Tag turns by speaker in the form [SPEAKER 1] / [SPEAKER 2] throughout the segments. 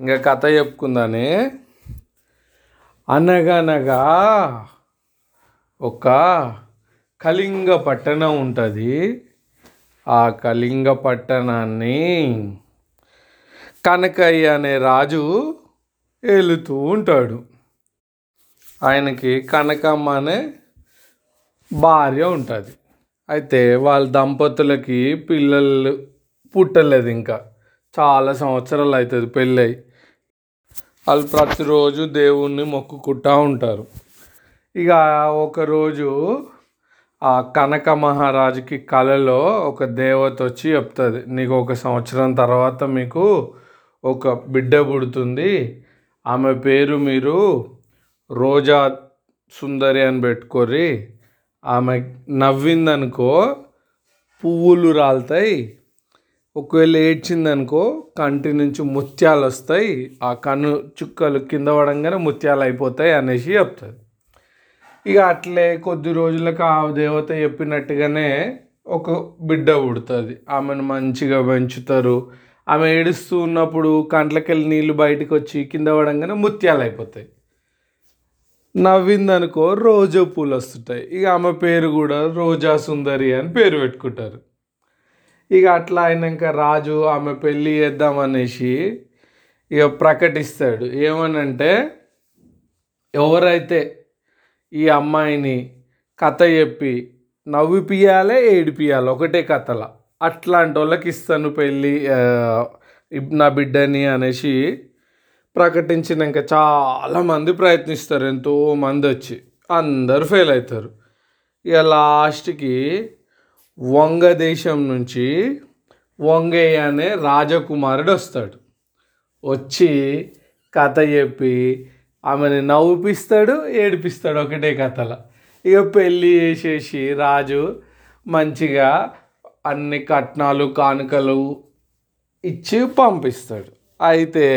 [SPEAKER 1] ఇంకా కథ చెప్పుకుందానే. అనగనగా ఒక కళింగ పట్టణం ఉంటుంది. ఆ కళింగ పట్టణాన్ని కనకయ్య అనే రాజు ఏలుతూ ఉంటాడు. ఆయనకి కనకమ్మ అనే భార్య ఉంటుంది. అయితే వాళ్ళ దంపతులకి పిల్లలు పుట్టలేదు ఇంకా. చాలా సంవత్సరాలు అవుతుంది పెళ్ళై వాళ్ళు ప్రతిరోజు దేవుణ్ణి మొక్కుకుంటూ ఉంటారు. ఇక ఒకరోజు ఆ కనక మహారాజుకి కలలో ఒక దేవత వచ్చి చెప్తుంది నీకు ఒక సంవత్సరం తర్వాత మీకు ఒక బిడ్డ పుడుతుంది. ఆమె పేరు మీరు రోజా సుందరి అని పెట్టుకోరి ఆమె నవ్విందనుకో పువ్వులు రాలుతాయి ఒకవేళ ఏడ్చిందనుకో కంటి నుంచి ముత్యాలు వస్తాయి ఆ కన్ను చుక్కలు కింద పడంగానే ముత్యాలు అయిపోతాయి అనేసి చెప్తుంది ఇక అట్లే కొద్ది రోజులకు ఆ దేవత చెప్పినట్టుగానే ఒక బిడ్డ పుడుతుంది. ఆమెను మంచిగా పెంచుతారు. ఆమె ఏడుస్తూ ఉన్నప్పుడు కంట్లకెళ్ళి నీళ్ళు బయటకు వచ్చి కింద పడంగానే ముత్యాలు అయిపోతాయి. నవ్విందనుకో రోజా పూలు వస్తుంటాయి. ఇక ఆమె పేరు కూడా రోజా సుందరి అని పేరు పెట్టుకుంటారు. ఇక అట్లా అయినాక రాజు ఆమె పెళ్ళి చేద్దామనేసి ఇక ప్రకటిస్తాడు. ఏమనంటే ఎవరైతే ఈ అమ్మాయిని కథ చెప్పి నవ్విపియాలి ఏడిపియాలి ఒకటే కథల. అట్లాంటి వాళ్ళకి ఇస్తాను పెళ్ళి నా బిడ్డని అనేసి ప్రకటించినాక చాలామంది ప్రయత్నిస్తారు. ఎంతో మంది వచ్చి అందరు ఫెయిల్ అవుతారు. ఇక లాస్ట్కి వంగ దేశం నుంచి వంగయ్య అనే రాజకుమారుడు వస్తాడు. వచ్చి కథ చెప్పి ఆమెని నవ్వుపిస్తాడు ఏడిపిస్తాడు ఒకటే కథలో. ఇక పెళ్ళి చేసేసి రాజు మంచిగా అన్ని కట్నాలు కానుకలు ఇచ్చి పంపిస్తాడు. అయితే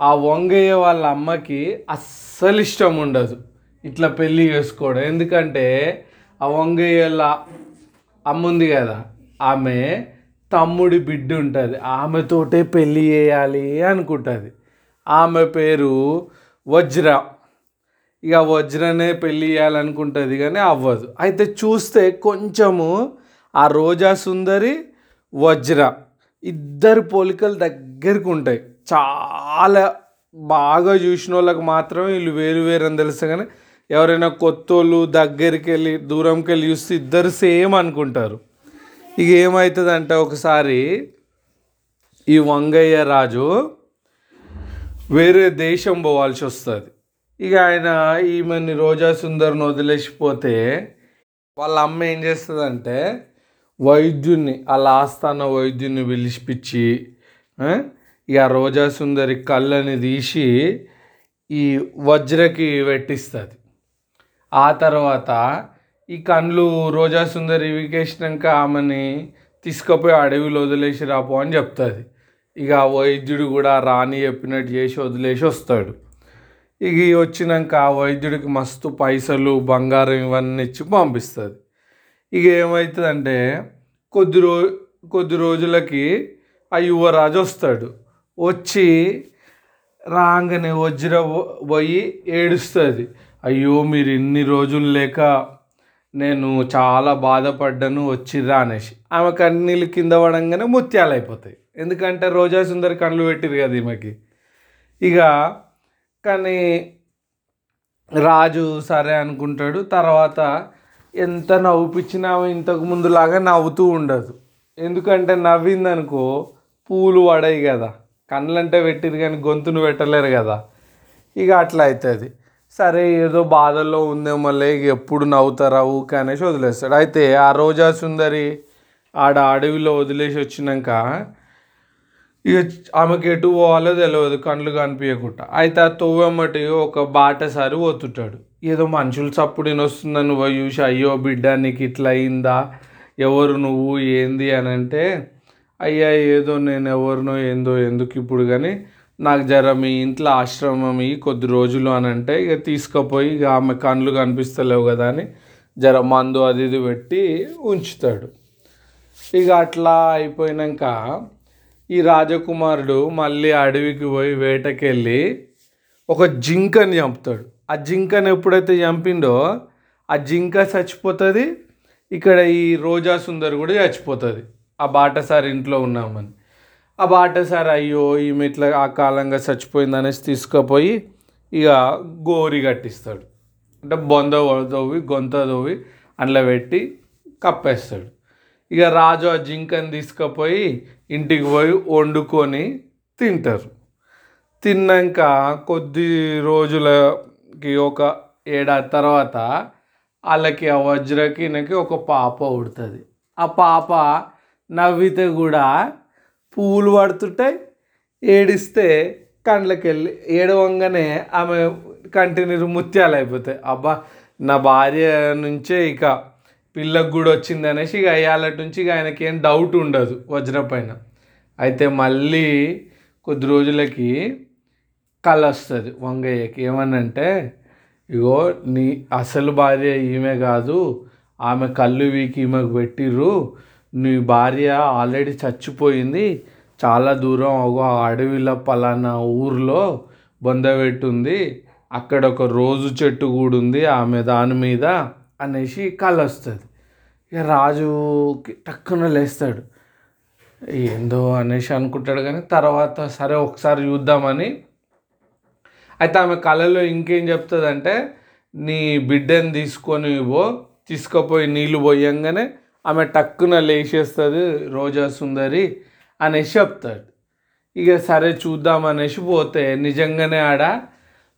[SPEAKER 1] ఆ వంగయ్య వాళ్ళ అమ్మకి అస్సలు ఇష్టం ఉండదు ఇట్లా పెళ్ళి చేసుకోవడం. ఎందుకంటే ఆ వంగయ్యల అమ్మ ఉంది కదా. ఆమె తమ్ముడి బిడ్డ ఉంటుంది. ఆమెతోటే పెళ్ళి చేయాలి అనుకుంటుంది. ఆమె పేరు వజ్ర. ఇక వజ్రనే పెళ్ళి చేయాలనుకుంటుంది కానీ అవ్వదు. అయితే చూస్తే కొంచెము ఆ రోజా సుందరి వజ్ర ఇద్దరు పోలికలు దగ్గరికి ఉంటాయి. చాలా బాగా చూసిన వాళ్ళకి మాత్రం వీళ్ళు వేరు వేరు అని తెలుసు కానీ ఎవరైనా కొత్తోళ్ళు దగ్గరికి వెళ్ళి దూరంకి వెళ్ళి చూస్తే ఇద్దరు సేమ్ అనుకుంటారు. ఇక ఏమవుతుందంటే ఒకసారి ఈ వంగయ్య రాజు వేరే దేశం పోవాల్సి వస్తుంది. ఇక ఆయన ఈమెని రోజా సుందర్ని వదిలేసిపోతే వాళ్ళ అమ్మ ఏం చేస్తుందంటే వైద్యుని వాళ్ళ ఆస్థాన వైద్యుని పిలిచిపిచ్చి ఇక రోజా సుందరి కళ్ళని తీసి ఈ వజ్రకి పెట్టిస్తుంది. ఆ తర్వాత ఈ కండ్లు రోజా సుందరి వికేసినాక ఆమెని తీసుకుపోయి అడవిలో వదిలేసి రాపో అని చెప్తుంది. ఇక ఆ వైద్యుడు కూడా రాని చెప్పినట్టు చేసి వదిలేసి వస్తాడు. ఇక వచ్చినాక ఆ వైద్యుడికి మస్తు పైసలు బంగారం ఇవన్నీ ఇచ్చి పంపిస్తుంది. ఇక ఏమవుతుందంటే కొద్ది రో కొద్ది రోజులకి ఆ యువరాజు వస్తాడు. వచ్చి రాగానే వజ్ర పోయి ఏడుస్తుంది. అయ్యో మీరు ఇన్ని రోజులు లేక నేను చాలా బాధపడ్డాను వచ్చిర్రా అనేసి. ఆమె కన్నీళ్ళు కింద పడంగానే ముత్యాలు అయిపోతాయి ఎందుకంటే రోజా సుందరి కళ్ళు పెట్టిరు కదా ఈమెకి. ఇక కానీ రాజు సరే అనుకుంటాడు. తర్వాత ఎంత నవ్వుపిచ్చినా ఆమె ఇంతకు ముందులాగా నవ్వుతూ ఉండదు. ఎందుకంటే నవ్విందనుకో పూలు పడాయి కదా. కళ్ళంటే పెట్టిరు కానీ గొంతును పెట్టలేరు కదా. ఇక అట్లా అవుతుంది సరే ఏదో బాధల్లో ఉందేమో ఇక ఎప్పుడు నవ్వుతారా ఊకే అనేసి వదిలేస్తాడు. అయితే ఆ రోజా సుందరి ఆడ అడవిలో వదిలేసి వచ్చినాక ఇక ఆమెకి ఎటు పోవాలో తెలియదు కళ్ళు కనిపించకుండా అయితే ఆ తొవ్వమ్మటి ఒక బాటసారి పోతుంటాడు. ఏదో మనుషులు చప్పుడు వస్తుందని పోయి చూసి అయ్యో బిడ్డ నీకు ఇట్లా అయిందా? ఎవరు నువ్వు? ఏంది అని అంటే అయ్యా ఏదో నేను ఎవరినో ఏందో ఎందుకు ఇప్పుడు కానీ నాకు జ్వరం ఇంట్లో ఆశ్రమం ఈ కొద్ది రోజులు అని అంటే ఇక తీసుకుపోయి ఇక ఆమె కళ్ళు కనిపిస్తలేవు కదా అని జ్వరం మందు అది ఇది పెట్టి ఉంచుతాడు. ఇక అట్లా అయిపోయినాక ఈ రాజకుమారుడు మళ్ళీ అడవికి పోయి వేటకెళ్ళి ఒక జింకని చంపుతాడు. ఆ జింకని ఎప్పుడైతే చంపిండో ఆ జింక చచ్చిపోతుంది. ఇక్కడ ఈ రోజా సుందర్ కూడా చచ్చిపోతుంది. ఆ బాటసారి ఇంట్లో ఉన్నామని. ఆ బాటసారి అయ్యో ఈమె ఇట్లా ఆ కాలంగా చచ్చిపోయింది అనేసి తీసుకుపోయి ఇక గోరి కట్టిస్తాడు. అంటే బొంద తవ్వి గొంత దోవి అందులో పెట్టి కప్పేస్తాడు. ఇక రాజు ఆ జింకని తీసుకుపోయి ఇంటికి పోయి వండుకొని తింటారు. తిన్నాక కొద్ది రోజులకి ఒక ఏడాది తర్వాత వాళ్ళకి ఆ వజ్రకినకి ఒక పాప ఉడుతుంది ఆ పాప నవ్వితే కూడా పువ్వులు పడుతుంటాయి ఏడిస్తే కండ్లకి వెళ్ళి ఏడవంగానే ఆమె కంటి నీరు ముత్యాలు అయిపోతాయి. అబ్బా నా భార్య నుంచే ఇక పిల్లకు కూడా వచ్చింది అనేసి ఇక అయ్యాలటి నుంచి ఇక ఆయనకి ఏం డౌట్ ఉండదు వజ్ర పైన. అయితే మళ్ళీ కొద్ది రోజులకి కళ వస్తుంది వంగయ్యకి. ఏమనంటే ఇగో నీ అసలు భార్య ఈమె కాదు ఆమె కళ్ళు వీకి ఈమెకు పెట్టిర్రు నీ భార్య ఆల్రెడీ చచ్చిపోయింది. చాలా దూరం ఒక అడవిలో పలానా ఊర్లో బొందబెట్టుంది అక్కడ ఒక రోజు చెట్టు కూడా ఉంది ఆమె దాని మీద అనేసి కళ వస్తుంది ఇక రాజుకి టక్కున లేస్తాడు. ఏందో అనేసి అనుకుంటాడు కానీ తర్వాత సరే ఒకసారి చూద్దామని. అయితే ఆమె కళలో ఇంకేం చెప్తుందంటే నీ బిడ్డని తీసుకొని పో తీసుకుపోయి నీళ్ళు పోయంగానే ఆమె టక్కున లేచేస్తుంది రోజా సుందరి అనేసి చెప్తాడు. ఇక సరే చూద్దాం అనేసి పోతే నిజంగానే ఆడ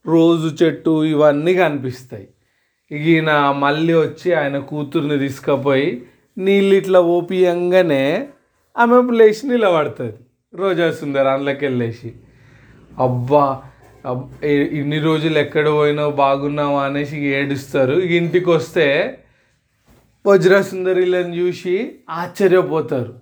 [SPEAKER 1] రోజు చెట్టు ఇవన్నీ కనిపిస్తాయి. ఇక ఈయన మళ్ళీ వచ్చి ఆయన కూతుర్ని తీసుకుపోయి నీళ్ళు ఇట్లా ఓపియంగానే ఆమె లేచి నిలబడుతుంది. రోజా సుందరి అందులోకి వెళ్ళేసి అబ్బా ఇన్ని రోజులు ఎక్కడ పోయినావు బాగున్నావా అనేసి ఏడుస్తారు. ఇక ఇంటికి వస్తే వజ్రసుందరిలను చూసి ఆశ్చర్యపోతారు.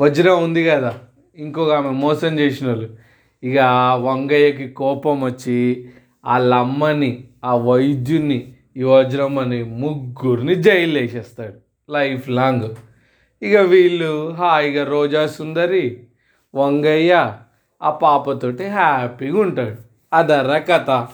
[SPEAKER 1] వజ్రం ఉంది కదా ఇంకొక ఆమె మోసం చేసిన వాళ్ళు ఇక ఆ వంగయ్యకి కోపం వచ్చి వాళ్ళ అమ్మని ఆ వైద్యుని ఈ వజ్రం అని ముగ్గురిని జైలు వేసేస్తాడు లైఫ్ లాంగ్. ఇక వీళ్ళు హాయిగా రోజా సుందరి వంగయ్య ఆ పాపతోటి హ్యాపీగా ఉంటాడు. అదర్ర కథ.